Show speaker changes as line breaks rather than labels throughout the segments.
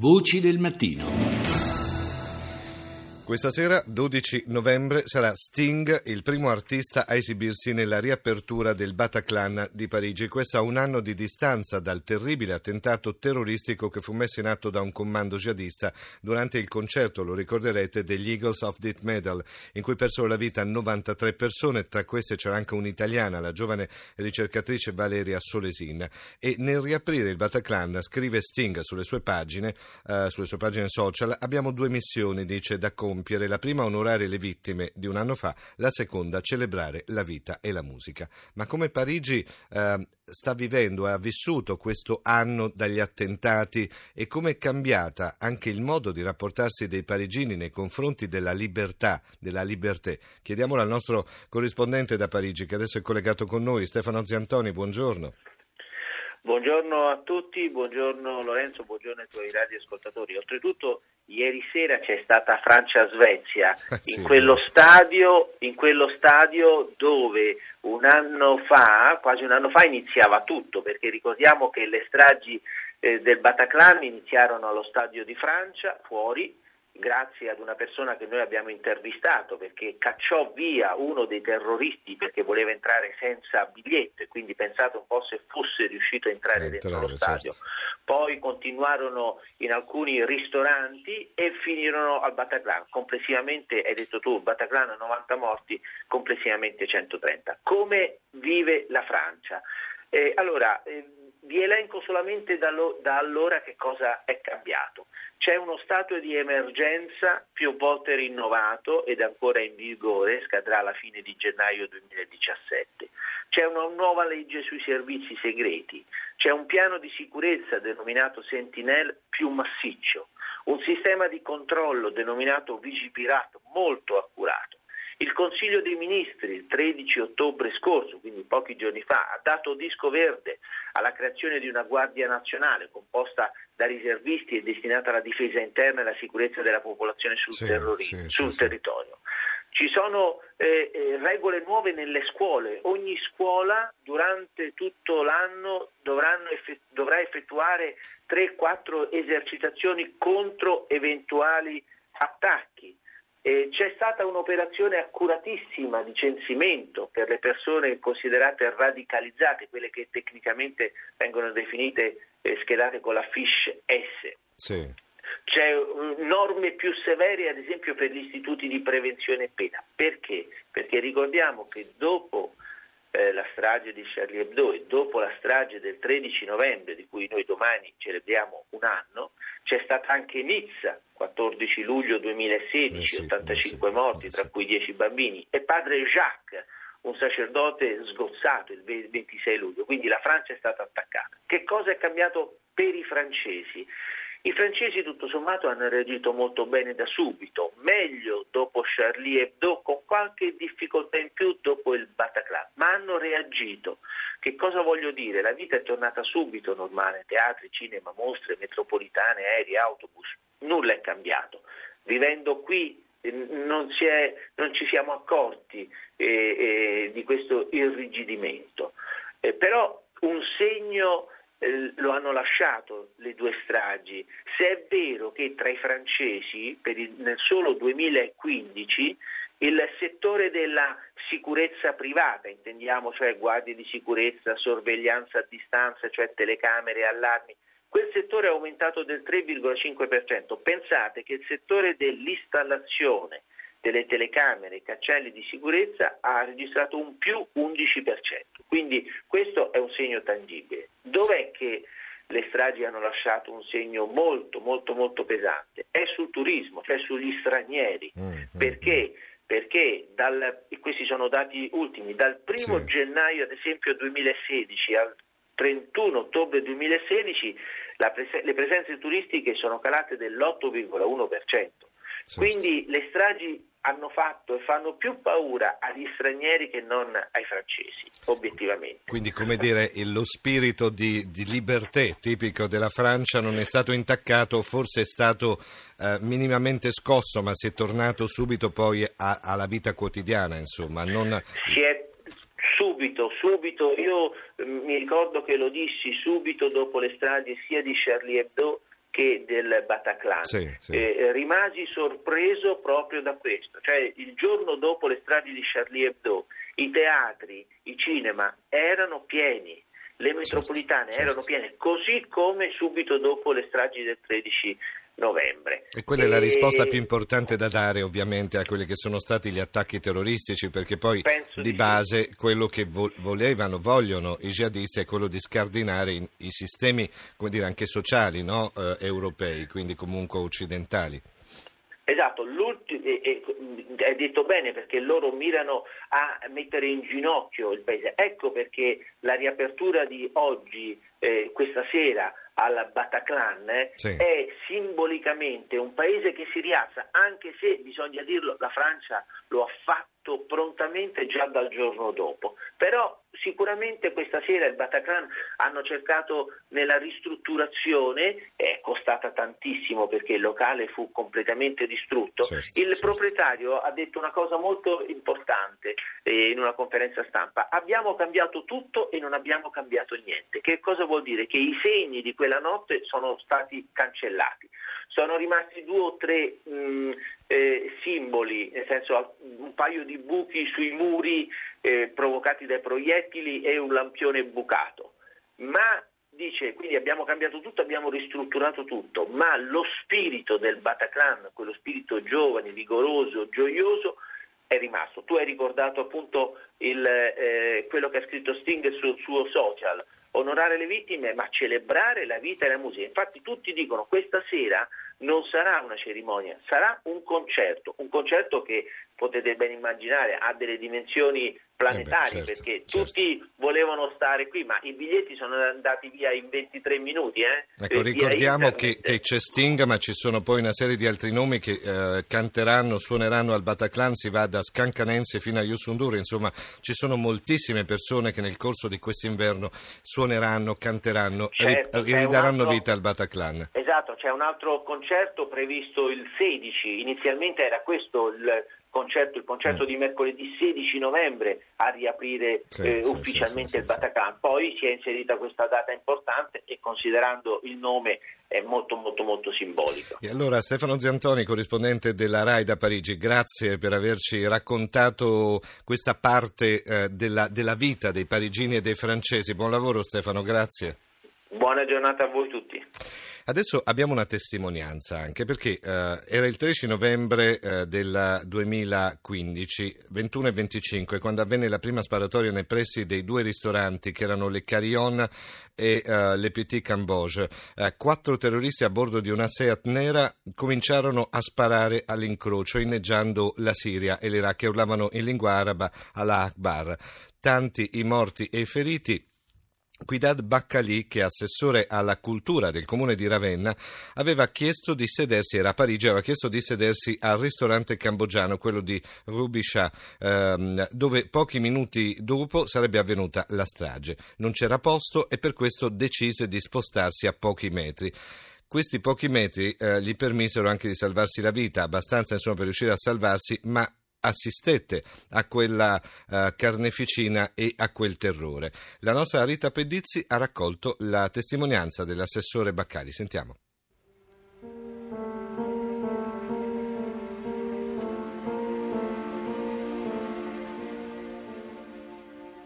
Voci del mattino.
Questa sera, 12 novembre, sarà Sting il primo artista a esibirsi nella riapertura del Bataclan di Parigi. Questo a un anno di distanza dal terribile attentato terroristico che fu messo in atto da un comando jihadista durante il concerto, lo ricorderete, degli Eagles of Death Medal, in cui persero la vita 93 persone, tra queste c'era anche un'italiana, la giovane ricercatrice Valeria Solesin. E nel riaprire il Bataclan, scrive Sting sulle sue pagine, eh, sulle sue pagine social, abbiamo due missioni, dice, da compiere compiere, la prima onorare le vittime di un anno fa, la seconda celebrare la vita e la musica. Ma come Parigi eh, sta vivendo e ha vissuto questo anno dagli attentati e come è cambiata anche il modo di rapportarsi dei parigini nei confronti della libertà, della libertà? Chiediamolo al nostro corrispondente da Parigi che adesso è collegato con noi, Stefano Ziantoni, buongiorno.
Buongiorno a tutti, buongiorno Lorenzo, buongiorno ai tuoi radioascoltatori. Oltretutto ieri sera c'è stata Francia-Svezia in, quello stadio, in quello stadio dove un anno fa, quasi un anno fa, iniziava tutto, perché ricordiamo che le stragi eh, del Bataclan iniziarono allo stadio di Francia, fuori, grazie ad una persona che noi abbiamo intervistato perché cacciò via uno dei terroristi perché voleva entrare senza biglietto e quindi pensate un po' se fosse riuscito a entrare eh, dentro lo stadio. Certo. Poi continuarono in alcuni ristoranti e finirono al Bataclan, complessivamente, hai detto tu, Bataclan 90 morti, complessivamente 130. Come vive la Francia? Eh, allora, eh, vi elenco solamente da, lo, da, allora che cosa è cambiato. C'è uno stato di emergenza più volte rinnovato ed ancora in vigore, scadrà alla fine di gennaio 2017. C'è una nuova legge sui servizi segreti, c'è un piano di sicurezza denominato Sentinel più massiccio, un sistema di controllo denominato Vigipirat molto accurato il Consiglio dei Ministri il 13 ottobre scorso, quindi pochi giorni fa, ha dato disco verde alla creazione di una Guardia Nazionale composta da riservisti e destinata alla difesa interna e alla sicurezza della popolazione sul, sì, sì, sul sì, territorio. Ci sono eh, eh, regole nuove nelle scuole, ogni scuola durante tutto l'anno effett- dovrà effettuare 3-4 esercitazioni contro eventuali attacchi. Eh, c'è stata un'operazione accuratissima di censimento per le persone considerate radicalizzate, quelle che tecnicamente vengono definite eh, schedate con la fish S. Sì. C'è uh, norme più severe, ad esempio, per gli istituti di prevenzione e pena. Perché? Perché ricordiamo che dopo eh, la strage di Charlie Hebdo e dopo la strage del 13 novembre, di cui noi domani celebriamo un anno, c'è stata anche Nizza, 14 luglio 2016, eh sì, 85 eh sì, morti, eh sì. tra cui 10 bambini, e padre Jacques, un sacerdote sgozzato il 26 luglio, quindi la Francia è stata attaccata. Che cosa è cambiato per i francesi? I francesi tutto sommato hanno reagito molto bene da subito, meglio dopo Charlie Hebdo, con qualche difficoltà in più dopo il Bataclan, ma hanno reagito. Che cosa voglio dire? La vita è tornata subito normale, teatri, cinema, mostre, metropolitane, aerei, autobus, nulla è cambiato. Vivendo qui eh, non, è, non ci siamo accorti eh, eh, di questo irrigidimento, eh, però un segno eh, lo hanno lasciato le due stragi. Se è vero che tra i francesi il, nel solo 2015 il settore della sicurezza privata, intendiamo cioè guardie di sicurezza, sorveglianza a distanza, cioè telecamere allarmi, quel settore è aumentato del 3,5%. Pensate che il settore dell'installazione delle telecamere e cancelli di sicurezza ha registrato un più 11%. Quindi questo è un segno tangibile. Dov'è che le stragi hanno lasciato un segno molto molto molto pesante? È sul turismo, cioè sugli stranieri. Mm-hmm. Perché? Perché dal, questi sono dati ultimi, dal 1 sì. gennaio ad esempio 2016 al 31 ottobre 2016 prese- le presenze turistiche sono calate dell'8,1%. Sì. Quindi le stragi hanno fatto e fanno più paura agli stranieri che non ai francesi, obiettivamente.
Quindi, come dire, lo spirito di, di libertà tipico della Francia non è stato intaccato, forse è stato eh, minimamente scosso, ma si è tornato subito poi a, alla vita quotidiana, insomma. Non...
Si è subito, subito, io eh, mi ricordo che lo dissi subito dopo le strade sia di Charlie Hebdo che del Bataclan. Sì, sì. Eh, rimasi sorpreso proprio da questo, cioè il giorno dopo le strade di Charlie Hebdo i teatri, i cinema erano pieni, le metropolitane certo, erano certo. piene, così come subito dopo le stragi del 13 novembre.
E quella e... è la risposta più importante da dare ovviamente a quelli che sono stati gli attacchi terroristici, perché poi Penso di, di base sì. quello che vo- volevano, vogliono i jihadisti è quello di scardinare i, i sistemi, come dire, anche sociali no? eh, europei, quindi comunque occidentali.
Esatto, è detto bene perché loro mirano a mettere in ginocchio il paese. Ecco perché la riapertura di oggi, eh, questa sera, al Bataclan eh, sì. è simbolicamente un paese che si rialza, anche se bisogna dirlo, la Francia lo ha fatto prontamente già dal giorno dopo. Però sicuramente questa sera il Bataclan hanno cercato nella ristrutturazione, è costata tantissimo perché il locale fu completamente distrutto. Certo, il certo. proprietario ha detto una cosa molto importante eh, in una conferenza stampa, abbiamo cambiato tutto e non abbiamo cambiato niente. Che cosa vuol dire? Che i segni di quella notte sono stati cancellati. Sono rimasti due o tre mh, eh, simboli, nel senso un paio di buchi sui muri eh, provocati dai proiettili e un lampione bucato. Ma dice, quindi abbiamo cambiato tutto, abbiamo ristrutturato tutto, ma lo spirito del Bataclan, quello spirito giovane, vigoroso, gioioso, è rimasto. Tu hai ricordato appunto il, eh, quello che ha scritto Sting sul suo social, onorare le vittime ma celebrare la vita e la musica. Infatti tutti dicono questa sera non sarà una cerimonia, sarà un concerto, un concerto che potete ben immaginare ha delle dimensioni planetarie eh beh, certo, perché certo. tutti volevano stare qui ma i biglietti sono andati via in 23 minuti eh?
ecco, ricordiamo che, che, c'è Sting ma ci sono poi una serie di altri nomi che eh, canteranno, suoneranno al Bataclan si va da Scancanense fino a Yusundur insomma ci sono moltissime persone che nel corso di quest'inverno suoneranno, canteranno certo, e ridaranno altro... vita al Bataclan
esatto, c'è un altro concerto previsto il 16 inizialmente era questo il concerto, il concerto mm. di mercoledì 16 novembre a riaprire sì, eh, sì, ufficialmente sì, il Bataclan. Poi si è inserita questa data importante e considerando il nome è molto molto molto simbolico.
E allora Stefano Ziantoni, corrispondente della RAI da Parigi, grazie per averci raccontato questa parte eh, della, della vita dei parigini e dei francesi. Buon lavoro Stefano, grazie.
Buona giornata a voi tutti.
Adesso abbiamo una testimonianza anche perché eh, era il 13 novembre eh, del 2015, 21 e 25, quando avvenne la prima sparatoria nei pressi dei due ristoranti che erano le Carillon e uh, le Petit Camboge. Uh, quattro terroristi a bordo di una Seat nera cominciarono a sparare all'incrocio, inneggiando la Siria e l'Iraq e urlavano in lingua araba Allah Akbar. Tanti i morti e i feriti. Guidad Baccali, che è assessore alla cultura del comune di Ravenna, aveva chiesto di sedersi, era a Parigi, aveva chiesto di sedersi al ristorante cambogiano, quello di Rubisha, ehm, dove pochi minuti dopo sarebbe avvenuta la strage. Non c'era posto e per questo decise di spostarsi a pochi metri. Questi pochi metri eh, gli permisero anche di salvarsi la vita, abbastanza insomma, per riuscire a salvarsi, ma assistette a quella uh, carneficina e a quel terrore. La nostra Rita Pedizzi ha raccolto la testimonianza dell'assessore Baccali. Sentiamo.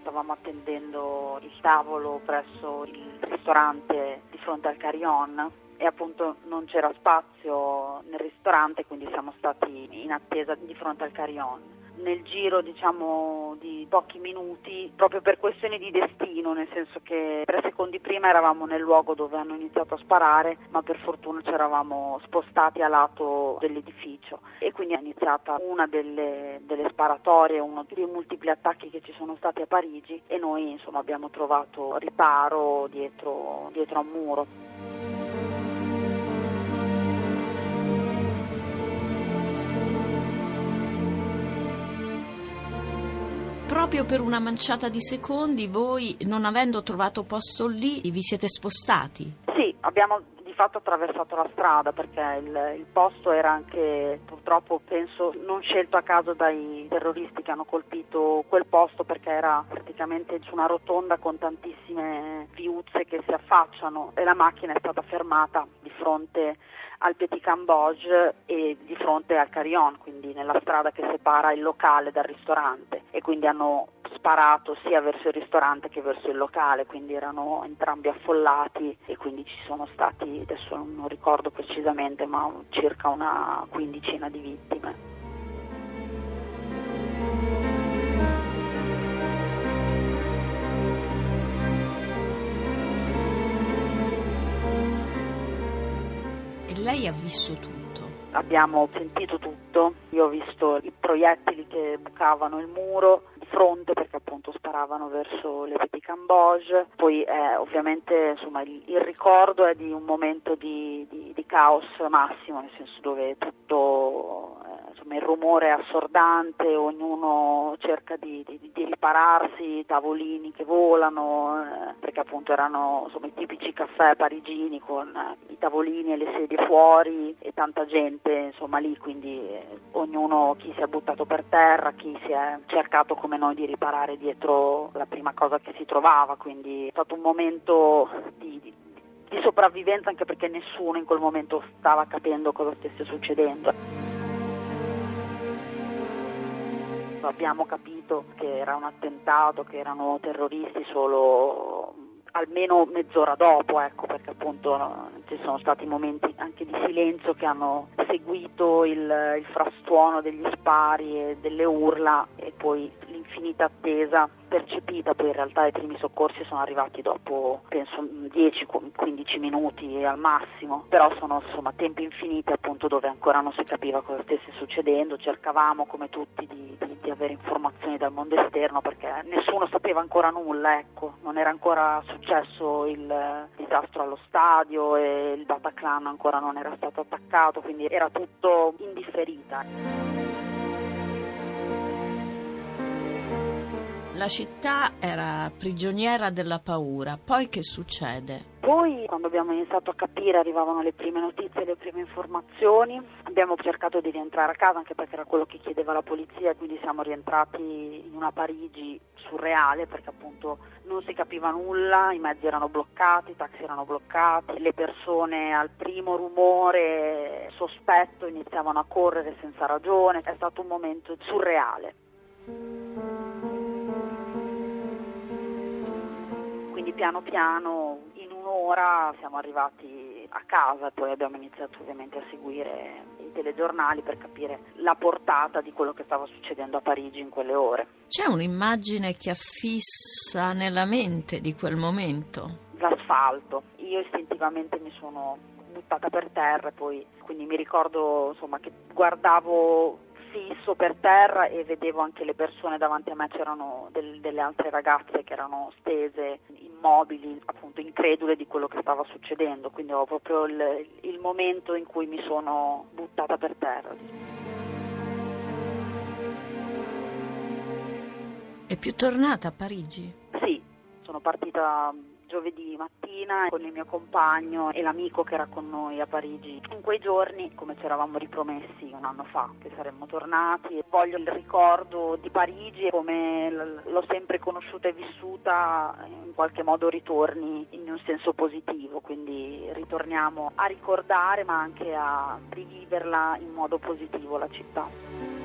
Stavamo attendendo il tavolo presso il ristorante di fronte al Carion e appunto non c'era spazio nel ristorante, quindi siamo stati in attesa di fronte al carillon. Nel giro diciamo di pochi minuti, proprio per questioni di destino, nel senso che tre secondi prima eravamo nel luogo dove hanno iniziato a sparare, ma per fortuna ci eravamo spostati a lato dell'edificio e quindi è iniziata una delle, delle sparatorie, uno dei multipli attacchi che ci sono stati a Parigi e noi insomma abbiamo trovato riparo dietro, dietro a un muro.
Proprio per una manciata di secondi voi, non avendo trovato posto lì, vi siete spostati?
Sì, abbiamo fatto attraversato la strada perché il, il, posto era anche purtroppo penso non scelto a caso dai terroristi che hanno colpito quel posto perché era praticamente su una rotonda con tantissime viuzze che si affacciano e la macchina è stata fermata di fronte al Petit Cambodge e di fronte al Carillon, quindi nella strada che separa il locale dal ristorante e quindi hanno sparato sia verso il ristorante che verso il locale, quindi erano entrambi affollati e quindi ci sono stati, adesso non ricordo precisamente, ma circa una quindicina di vittime.
Lei ha visto tutto?
Abbiamo sentito tutto, io ho visto i proiettili che bucavano il muro, fronte perché appunto sparavano verso le Petit Cambodge, poi eh, ovviamente insomma, il, il, ricordo è di un momento di, di, di caos massimo, nel senso dove tutto insomma, il rumore è assordante, ognuno cerca di, di, di ripararsi, tavolini che volano, eh, perché appunto erano insomma, i tipici caffè parigini con eh, i tavolini e le sedie fuori e tanta gente insomma lì, quindi eh, ognuno chi si è buttato per terra, chi si è cercato come noi di riparare dietro la prima cosa che si trovava, quindi è stato un momento di, di di sopravvivenza anche perché nessuno in quel momento stava capendo cosa stesse succedendo. Abbiamo capito che era un attentato, che erano terroristi solo almeno mezz'ora dopo, ecco, perché appunto ci sono stati momenti anche di silenzio che hanno seguito il, il frastuono degli spari e delle urla e poi l'infinita attesa percepita, poi in realtà i primi soccorsi sono arrivati dopo penso 10-15 minuti al massimo, però sono insomma tempi infiniti appunto dove ancora non si capiva cosa stesse succedendo, cercavamo come tutti di, di, di avere informazioni dal mondo esterno perché nessuno sapeva ancora nulla, ecco, non era ancora successo il disastro allo stadio e il Bataclan ancora non era stato attaccato, quindi era tutto indifferita.
La città era prigioniera della paura, poi che succede?
Poi quando abbiamo iniziato a capire arrivavano le prime notizie, le prime informazioni, abbiamo cercato di rientrare a casa anche perché era quello che chiedeva la polizia, quindi siamo rientrati in una Parigi surreale perché appunto non si capiva nulla, i mezzi erano bloccati, i taxi erano bloccati, le persone al primo rumore sospetto iniziavano a correre senza ragione, è stato un momento surreale. Piano piano in un'ora siamo arrivati a casa e poi abbiamo iniziato ovviamente a seguire i telegiornali per capire la portata di quello che stava succedendo a Parigi in quelle ore.
C'è un'immagine che affissa nella mente di quel momento?
L'asfalto. Io istintivamente mi sono buttata per terra e poi quindi mi ricordo insomma, che guardavo fisso per terra e vedevo anche le persone davanti a me, c'erano del, delle altre ragazze che erano stese, immobili, appunto incredule di quello che stava succedendo, quindi ho proprio il, il momento in cui mi sono buttata per terra.
È più tornata a Parigi?
Sì, sono partita giovedì mattina con il mio compagno e l'amico che era con noi a Parigi. In quei giorni, come ci eravamo ripromessi un anno fa, che saremmo tornati, voglio il ricordo di Parigi come l'ho sempre conosciuta e vissuta, in qualche modo ritorni in un senso positivo, quindi ritorniamo a ricordare ma anche a riviverla in modo positivo la città.